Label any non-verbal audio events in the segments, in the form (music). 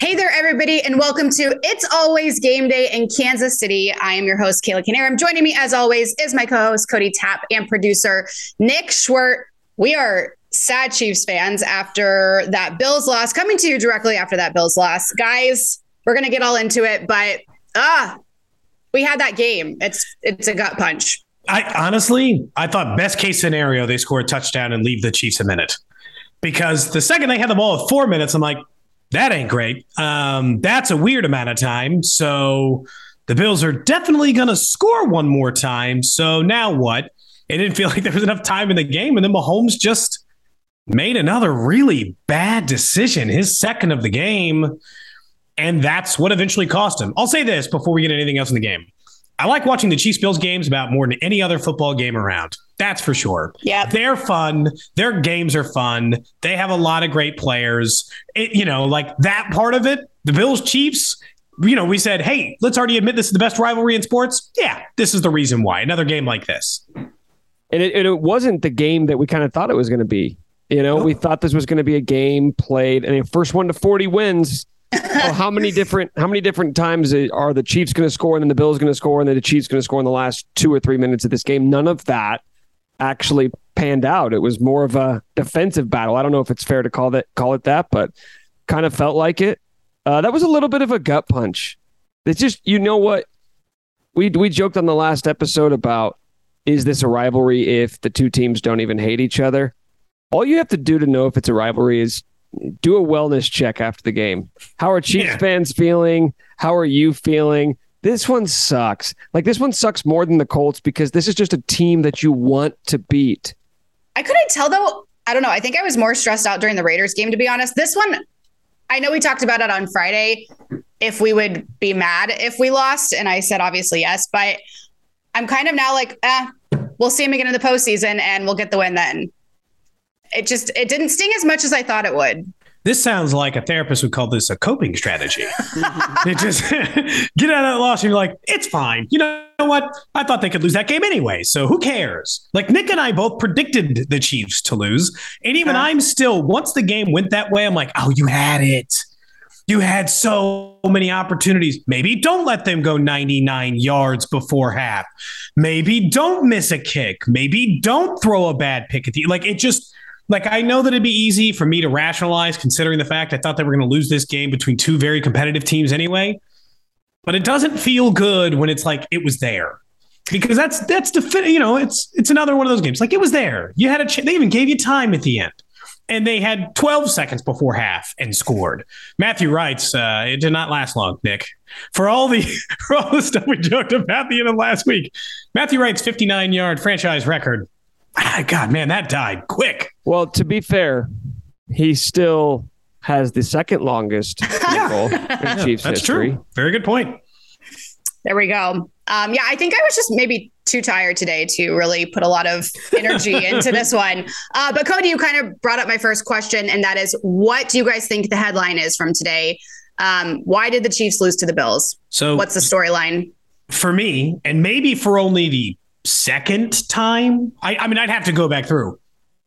Hey there, everybody, and welcome to It's Always Game Day in Kansas City. I am your host, Kayla Canarum. Joining me, as always, is my co-host, Cody Tapp, and producer, Nick Schwerdt. We are sad Chiefs fans after that Bills loss, coming to you directly after that Bills loss. Guys, we're going to get all into it, but ah, we had that game. It's it's a gut punch. I honestly, I thought best case scenario they score a touchdown and leave the Chiefs a minute. Because the second they had the ball at four minutes, I'm like, that ain't great. Um, that's a weird amount of time. So the Bills are definitely going to score one more time. So now what? It didn't feel (laughs) like there was enough time in the game. And then Mahomes just made another really bad decision, his second of the game. And that's what eventually cost him. I'll say this before we get anything else in the game. I like watching the Chiefs Bills games about more than any other football game around. That's for sure. Yeah. They're fun. Their games are fun. They have a lot of great players. It, you know, like that part of it, the Bills Chiefs, you know, we said, hey, let's already admit this is the best rivalry in sports. Yeah, this is the reason why. Another game like this. And it, and it wasn't the game that we kind of thought it was going to be. You know, we thought this was going to be a game played, and the first one to 40 wins. (laughs) well, how many different how many different times are the Chiefs going to score and then the Bills going to score and then the Chiefs going to score in the last two or three minutes of this game? None of that actually panned out. It was more of a defensive battle. I don't know if it's fair to call that call it that, but kind of felt like it. Uh, that was a little bit of a gut punch. It's just you know what we we joked on the last episode about is this a rivalry if the two teams don't even hate each other? All you have to do to know if it's a rivalry is do a wellness check after the game. How are Chiefs yeah. fans feeling? How are you feeling? This one sucks. Like this one sucks more than the Colts because this is just a team that you want to beat. I couldn't tell though. I don't know. I think I was more stressed out during the Raiders game, to be honest. This one, I know we talked about it on Friday if we would be mad if we lost. And I said, obviously, yes. But I'm kind of now like, eh, we'll see him again in the postseason and we'll get the win then. It just, it didn't sting as much as I thought it would. This sounds like a therapist would call this a coping strategy. it just (laughs) get out of that loss and you're like, it's fine. You know what? I thought they could lose that game anyway. So who cares? Like Nick and I both predicted the Chiefs to lose. And even I'm still, once the game went that way, I'm like, oh, you had it. You had so many opportunities. Maybe don't let them go 99 yards before half. Maybe don't miss a kick. Maybe don't throw a bad pick at the like it just like I know that it'd be easy for me to rationalize considering the fact I thought they were going to lose this game between two very competitive teams anyway. But it doesn't feel good when it's like it was there. Because that's that's defi- you know, it's it's another one of those games. Like it was there. You had a ch- they even gave you time at the end. And they had 12 seconds before half and scored. Matthew writes, uh, it did not last long, Nick. For all the (laughs) for all the stuff we joked about the end of last week, Matthew writes 59 yard franchise record Ah, God, man, that died quick. Well, to be fair, he still has the second longest (laughs) yeah. in Chiefs That's history. True. Very good point. There we go. Um, yeah, I think I was just maybe too tired today to really put a lot of energy (laughs) into this one. Uh, but Cody, you kind of brought up my first question, and that is, what do you guys think the headline is from today? Um, why did the Chiefs lose to the Bills? So, what's the storyline? For me, and maybe for only the second time. I, I mean, I'd have to go back through.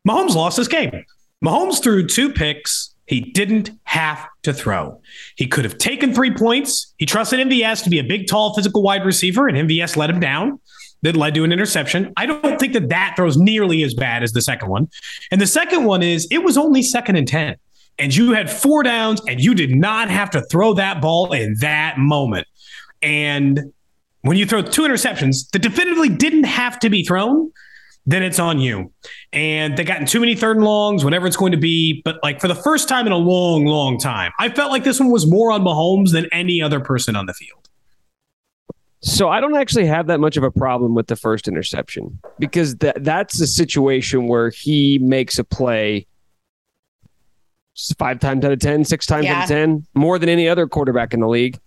Mahomes lost this game. Mahomes threw two picks he didn't have to throw. He could have taken three points. He trusted MVS to be a big, tall, physical wide receiver, and MVS let him down. That led to an interception. I don't think that that throws nearly as bad as the second one. And the second one is it was only second and 10, and you had four downs, and you did not have to throw that ball in that moment. And when you throw two interceptions that definitively didn't have to be thrown, then it's on you. And they gotten too many third and longs, whatever it's going to be. But like for the first time in a long, long time, I felt like this one was more on Mahomes than any other person on the field. So I don't actually have that much of a problem with the first interception because that that's a situation where he makes a play five times out of 10, six times Yeah. out of 10, more than any other quarterback in the league.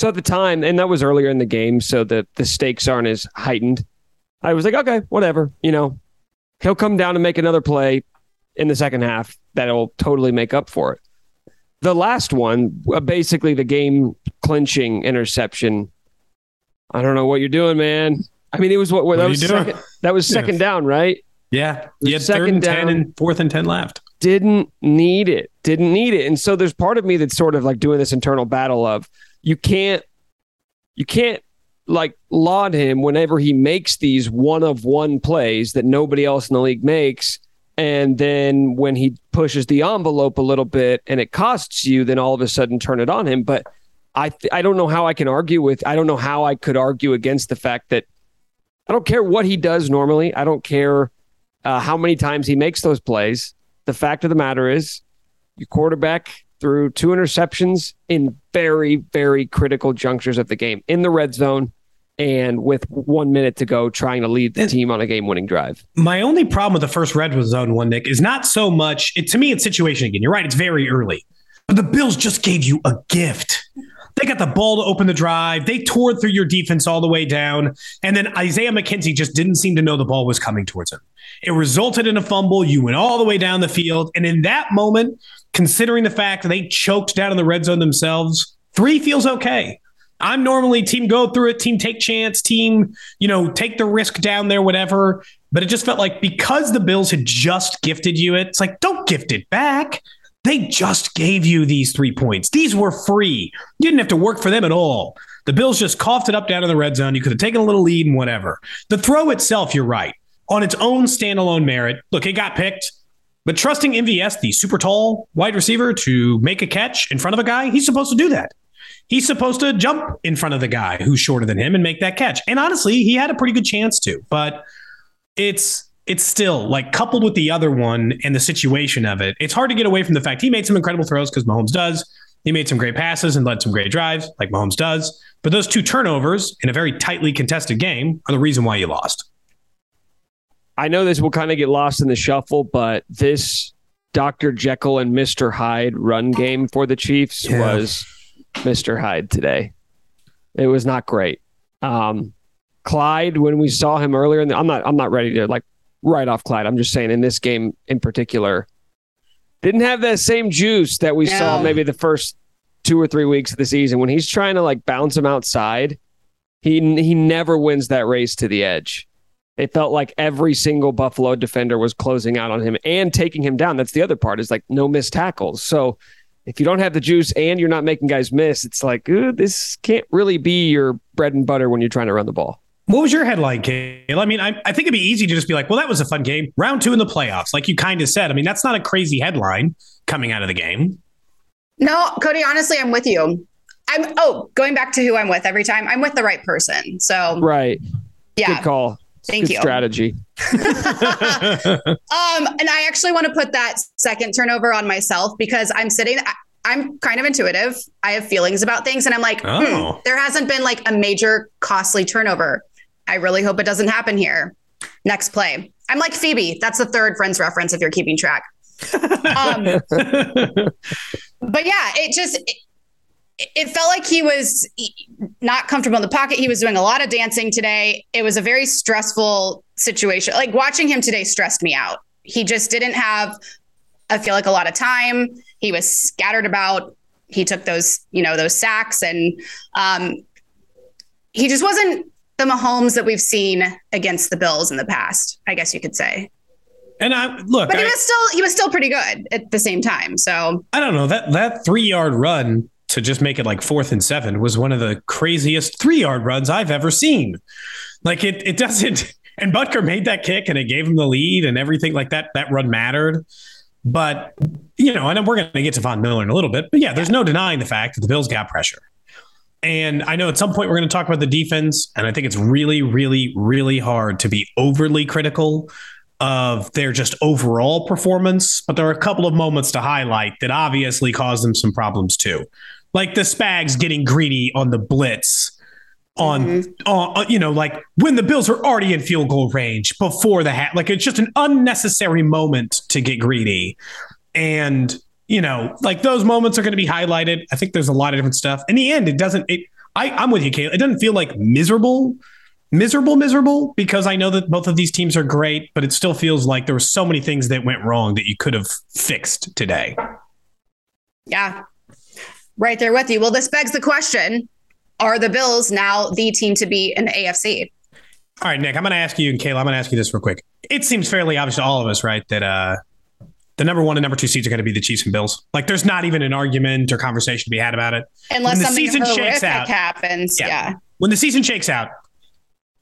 So at the time, and that was earlier in the game, so the, the stakes aren't as heightened. I was like, okay, whatever. You know, he'll come down and make another play in the second half that'll totally make up for it. The last one, uh, basically the game clinching interception. I don't know what you're doing, man. I mean, it was what, What that was second, that was (laughs) second down, right? Yeah. You had Second third and down. 10 and fourth and 10 left. didn't need it didn't need it and so there's part of me that's sort of like doing this internal battle of you can't you can't like laud him whenever he makes these one of one plays that nobody else in the league makes. And then when he pushes the envelope a little bit and it costs you then all of a sudden turn it on him. But i th- i don't know how i can argue with i don't know how i could argue against the fact that i don't care what he does normally. I don't care uh, how many times he makes those plays. The fact of the matter is, your quarterback threw two interceptions in very, very critical junctures of the game in the red zone and with one minute to go, trying to lead the team on a game winning drive. My only problem with the first red zone one, Nick, is not so much. It, to me, it's situation again. You're right. It's very early. But the Bills just gave you a gift. They got the ball to open the drive. They tore through your defense all the way down. And then Isaiah McKenzie just didn't seem to know the ball was coming towards him. It resulted in a fumble. You went all the way down the field. And in that moment, considering the fact that they choked down in the red zone themselves, three feels okay. I'm normally team go through it, team take chance, team, you know, take the risk down there, whatever. But it just felt like because the Bills had just gifted you it, it's like, don't gift it back. They just gave you these three points. These were free. You didn't have to work for them at all. The Bills just coughed it up down in the red zone. You could have taken a little lead and whatever. The throw itself, you're right. On its own standalone merit, look, it got picked. But trusting MVS, the super tall wide receiver, to make a catch in front of a guy, he's supposed to do that. He's supposed to jump in front of the guy who's shorter than him and make that catch. And honestly, he had a pretty good chance to. But it's it's still like coupled with the other one and the situation of it, it's hard to get away from the fact he made some incredible throws because Mahomes does. He made some great passes and led some great drives like Mahomes does. But those two turnovers in a very tightly contested game are the reason why you lost. I know this will kind of get lost in the shuffle, but this Dr. Jekyll and Mr. Hyde run game for the Chiefs Yeah. was Mr. Hyde today. It was not great. Um, Clyde, when we saw him earlier, in the, I'm not I'm not ready to like write off Clyde. I'm just saying in this game in particular, didn't have that same juice that we saw maybe the first two or three weeks of the season when he's trying to like bounce him outside. He he never wins that race to the edge. It felt like every single Buffalo defender was closing out on him and taking him down. That's the other part is like no missed tackles. So if you don't have the juice and you're not making guys miss, it's like this can't really be your bread and butter when you're trying to run the ball. What was your headline, Kale? I mean, I, I think it'd be easy to just be like, well, that was a fun game. Round two in the playoffs, like you kind of said. I mean, that's not a crazy headline coming out of the game. No, Cody, honestly, I'm with you. I'm oh, going back to who I'm with every time, I'm with the right person. So Right. yeah. Good call. Thank Good you. strategy. (laughs) Um, and I actually want to put that second turnover on myself because I'm sitting. I- I'm kind of intuitive. I have feelings about things, and I'm like, Oh. hmm, there hasn't been like a major costly turnover. I really hope it doesn't happen here. Next play. I'm like Phoebe. That's the third Friends reference if you're keeping track. Um, (laughs) but yeah, it just it, it felt like he was not comfortable in the pocket. He was doing a lot of dancing today. It was a very stressful situation. Like watching him today stressed me out. He just didn't have I feel like a lot of time. He was scattered about. He took those, you know, those sacks and um he just wasn't the Mahomes that we've seen against the Bills in the past, I guess you could say. and I look, But he I, was still he was still pretty good at the same time. So I don't know that that three yard run to just make it like fourth and seven was one of the craziest three yard runs I've ever seen. Like it, it doesn't. (laughs) And Butker made that kick and it gave him the lead and everything like that. That run mattered. But you know, and we're going to get to Von Miller in a little bit. But yeah, there's no denying the fact that the Bills got pressure. And I know at some point we're going to talk about the defense, and I think it's really, really, really hard to be overly critical of their just overall performance. But there are a couple of moments to highlight that obviously caused them some problems too, like the Spags getting greedy on the blitz. On, mm-hmm. on, uh, you know, like when the Bills are already in field goal range before the hat, like it's just an unnecessary moment to get greedy. And you know, like those moments are going to be highlighted. I think there's a lot of different stuff. In the end, it doesn't. It, I, I'm with you, Kate. It doesn't feel like miserable, miserable, miserable because I know that both of these teams are great, but it still feels like there were so many things that went wrong that you could have fixed today. Yeah, right there with you. Well, this begs the question: Are the Bills now the team to beat in the AFC? All right, Nick, I'm going to ask you, and Kayla, I'm going to ask you this real quick. It seems fairly obvious to all of us, right, that uh, the number one and number two seeds are going to be the Chiefs and Bills. Like, there's not even an argument or conversation to be had about it. Unless the something season shakes out, happens. Yeah. yeah. When the season shakes out,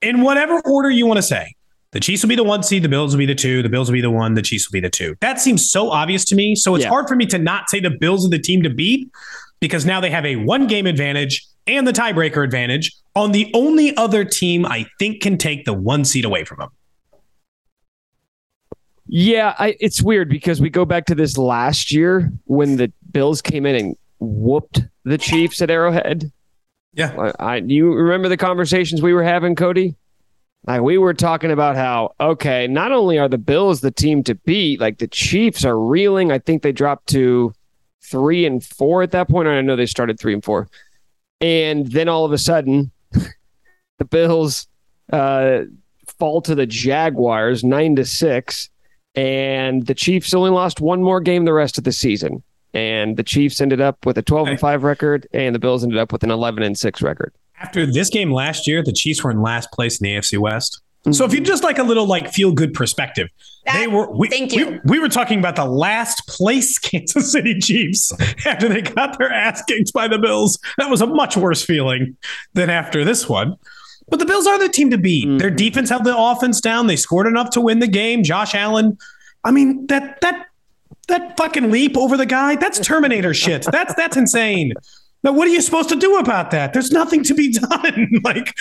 in whatever order you want to say, the Chiefs will be the one seed, the Bills will be the two, the Bills will be the one, the Chiefs will be the two. That seems so obvious to me. So it's yeah. hard for me to not say the Bills are the team to beat because now they have a one game advantage and the tiebreaker advantage on the only other team I think can take the one seed away from them. Yeah, I, it's weird because we go back to this last year when the Bills came in and whooped the Chiefs at Arrowhead. Yeah, I, I you remember the conversations we were having, Cody? Like we were talking about how okay, not only are the Bills the team to beat, like the Chiefs are reeling. I think they dropped to three and four at that point. I know they started three and four, and then all of a sudden, (laughs) the Bills uh, fall to the Jaguars nine to six and the Chiefs only lost one more game the rest of the season. And the Chiefs ended up with a 12 and 5 record, and the Bills ended up with an 11 and 6 record. After this game last year, the Chiefs were in last place in the AFC West. Mm-hmm. So if you just like a little like feel good perspective, that, they were. We, thank you. We, we, were talking about the last place (laughs) Kansas City Chiefs after they got their ass kicked by the Bills. That was a much worse feeling than after this one. But the Bills are the team to beat. Mm-hmm. Their defense held the offense down. They scored enough to win the game. Josh Allen. I mean that that that fucking leap over the guy. That's Terminator shit. That's that's insane. Now, what are you supposed to do about that? There's nothing to be (laughs) done. like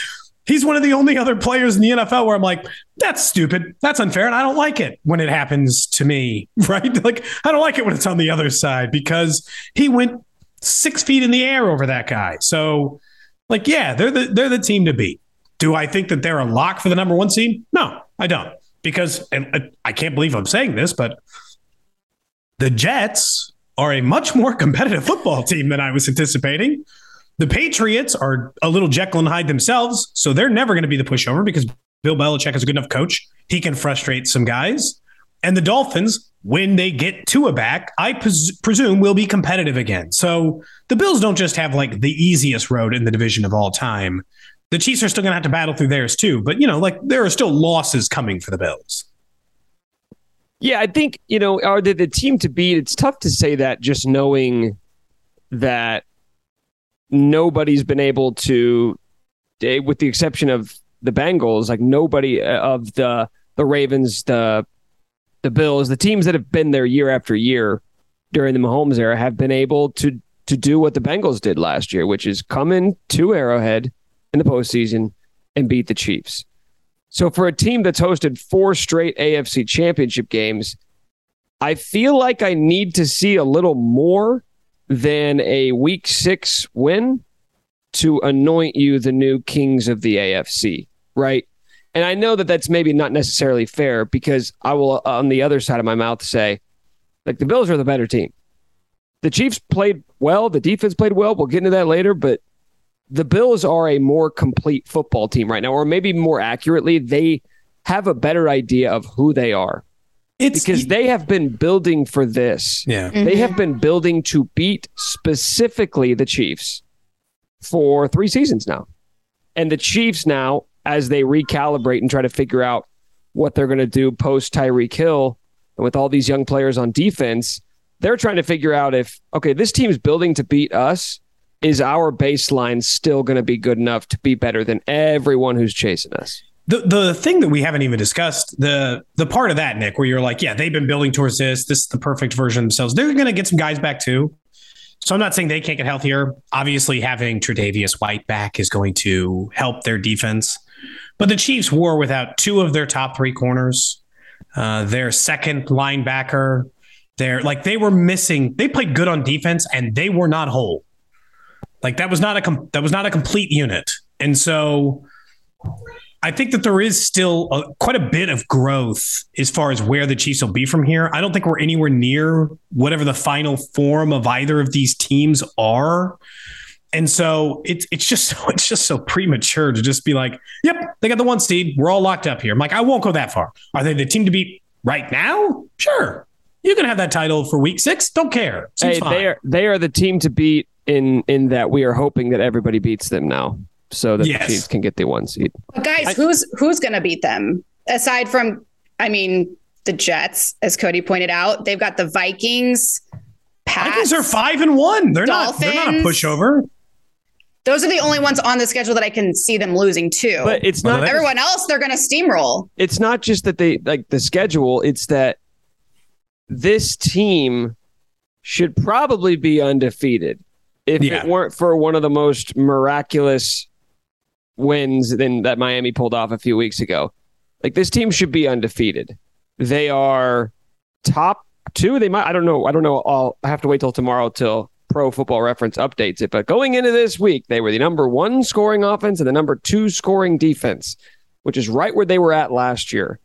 he's one of the only other players in the NFL where I'm like, that's stupid. That's unfair. And I don't like it when it happens to me, (laughs) right? Like, I don't like it when it's on the other side because he went six feet in the air over that guy. So, like, yeah, they're the they're the team to beat. Do I think that they're a lock for the number one seed? No, I don't. Because, and I can't believe I'm saying this, but the Jets are a much more (laughs) competitive football team than I was anticipating. The Patriots are a little Jekyll and Hyde themselves, so they're never going to be the pushover because Bill Belichick is a good enough coach. He can frustrate some guys. And the Dolphins, when they get Tua back, I pres- presume will be competitive again. So the Bills don't just have like the easiest road in the division of all time the Chiefs are still going to have to battle through theirs too. But, you know, like there are still losses coming for the Bills. Yeah, I think, you know, are they the team to beat? It's tough to say that just knowing that nobody's been able to, eh, with the exception of the Bengals, like nobody uh, of the the Ravens, the the Bills, the teams that have been there year after year during the Mahomes era have been able to to do what the Bengals did last year, which is come in to Arrowhead in the postseason and beat the Chiefs. So for a team that's hosted four straight AFC championship games, I feel like I need to see a little more than a week six win to anoint you the new kings of the AFC, right? And I know that that's maybe not necessarily fair because I will, uh, on the other side of my mouth, say, like, the Bills are the better team. The Chiefs played well. The defense played well. We'll get into that later, but the Bills are a more complete football team right now, or maybe more accurately, they have a better idea of who they are. It's because they have been building for this. Yeah. Mm-hmm. They have been building to beat specifically the Chiefs for three seasons now. And the Chiefs now, as they recalibrate and try to figure out what they're going to do post Tyreek Hill and with all these young players on defense, they're trying to figure out if, okay, this team's building to beat us is our baseline still going to be good enough to be better than everyone who's chasing us? The the thing that we haven't even discussed the the part of that Nick, where you're like, yeah, they've been building towards this. This is the perfect version themselves. They're going to get some guys back too. So I'm not saying they can't get healthier. Obviously, having Tre'Davious White back is going to help their defense. But the Chiefs were without two of their top three corners, uh, their second linebacker. They're like they were missing. They played good on defense, and they were not whole. Like that was not a com- that was not a complete unit. And so I think that there is still a, quite a bit of growth as far as where the Chiefs will be from here. I don't think we're anywhere near whatever the final form of either of these teams are. And so it's it's just so (laughs) it's just so premature to just be like, yep, they got the one seed. We're all locked up here. I'm like, I won't go that far. Are they the team to beat right now? Sure. You can have that title for week six. Don't care. Seems hey, fine. they are they are the team to beat in in that we are hoping that everybody beats them now so that yes. the Chiefs can get the one seed. But guys, I, who's who's going to beat them aside from? I mean, the Jets, as Cody pointed out, they've got the Vikings. Pats, Vikings are five and one. They're Dolphins. not. They're not a pushover. Those are the only ones on the schedule that I can see them losing to. But it's not everyone else. They're going to steamroll. It's not just that they like the schedule. It's that this team should probably be undefeated if yeah. it weren't for one of the most miraculous wins than that Miami pulled off a few weeks ago. Like this team should be undefeated. They are top two. They might. I don't know. I don't know. I'll I have to wait till tomorrow till Pro Football Reference updates it. But going into this week, they were the number one scoring offense and the number two scoring defense, which is right where they were at last year.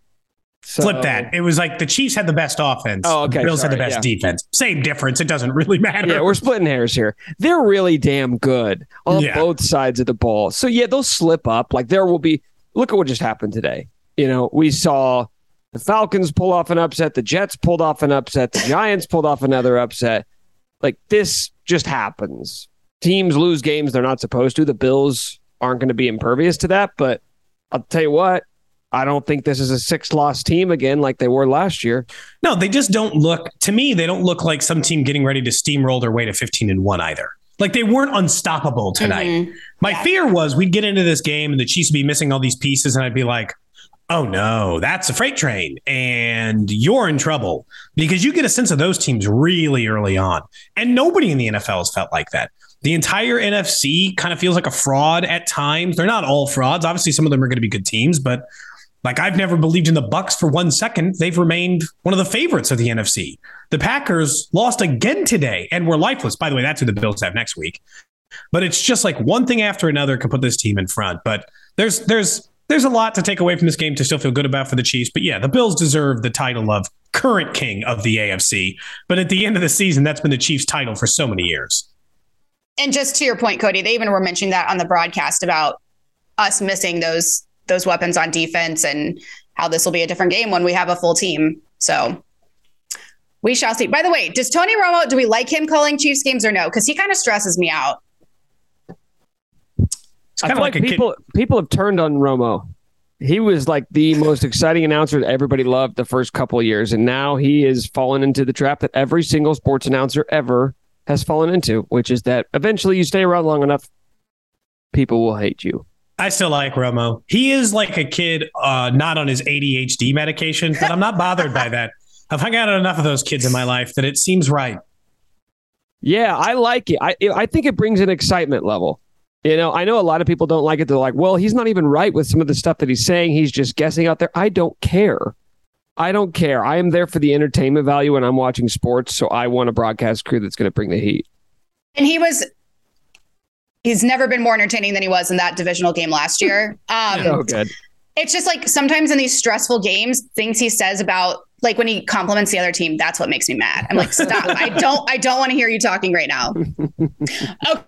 So, Flip that. It was like the Chiefs had the best offense. Oh, okay. The Bills sorry, had the best yeah. defense. Same difference. It doesn't really matter. Yeah, we're splitting hairs here. They're really damn good on yeah. both sides of the ball. So yeah, they'll slip up. Like there will be. Look at what just happened today. You know, we saw the Falcons pull off an upset. The Jets pulled off an upset. The Giants pulled off another upset. Like this just happens. Teams lose games they're not supposed to. The Bills aren't going to be impervious to that. But I'll tell you what, I don't think this is a six loss team again like they were last year. No, they just don't look to me, they don't look like some team getting ready to steamroll their way to 15 and 1 either. Like they weren't unstoppable tonight. Mm-hmm. My yeah. fear was we'd get into this game and the Chiefs would be missing all these pieces and I'd be like, "Oh no, that's a freight train and you're in trouble." Because you get a sense of those teams really early on. And nobody in the NFL has felt like that. The entire NFC kind of feels like a fraud at times. They're not all frauds. Obviously some of them are going to be good teams, but like I've never believed in the Bucs for one second. They've remained one of the favorites of the NFC. The Packers lost again today and were lifeless. By the way, that's who the Bills have next week. But it's just like one thing after another can put this team in front. But there's there's there's a lot to take away from this game to still feel good about for the Chiefs. But yeah, the Bills deserve the title of current king of the AFC. But at the end of the season, that's been the Chiefs' title for so many years. And just to your point, Cody, they even were mentioning that on the broadcast about us missing those those weapons on defense and how this will be a different game when we have a full team. So we shall see. By the way, does Tony Romo, do we like him calling Chiefs games or no? Because he kind of stresses me out. I feel like, like people kid. people have turned on Romo. He was like the most exciting announcer that everybody loved the first couple of years, and now he is fallen into the trap that every single sports announcer ever has fallen into, which is that eventually you stay around long enough, people will hate you. I still like Romo. He is like a kid, uh, not on his ADHD medication, but I'm not bothered by that. I've hung out enough of those kids in my life that it seems right. Yeah, I like it. I I think it brings an excitement level. You know, I know a lot of people don't like it. They're like, well, he's not even right with some of the stuff that he's saying. He's just guessing out there. I don't care. I don't care. I am there for the entertainment value when I'm watching sports. So I want a broadcast crew that's going to bring the heat. And he was he's never been more entertaining than he was in that divisional game last year. (laughs) Um, oh, good. It's just like sometimes in these stressful games, things he says about like when he compliments the other team, that's what makes me mad. I'm like, stop. I don't I don't want to hear you talking right now. (laughs)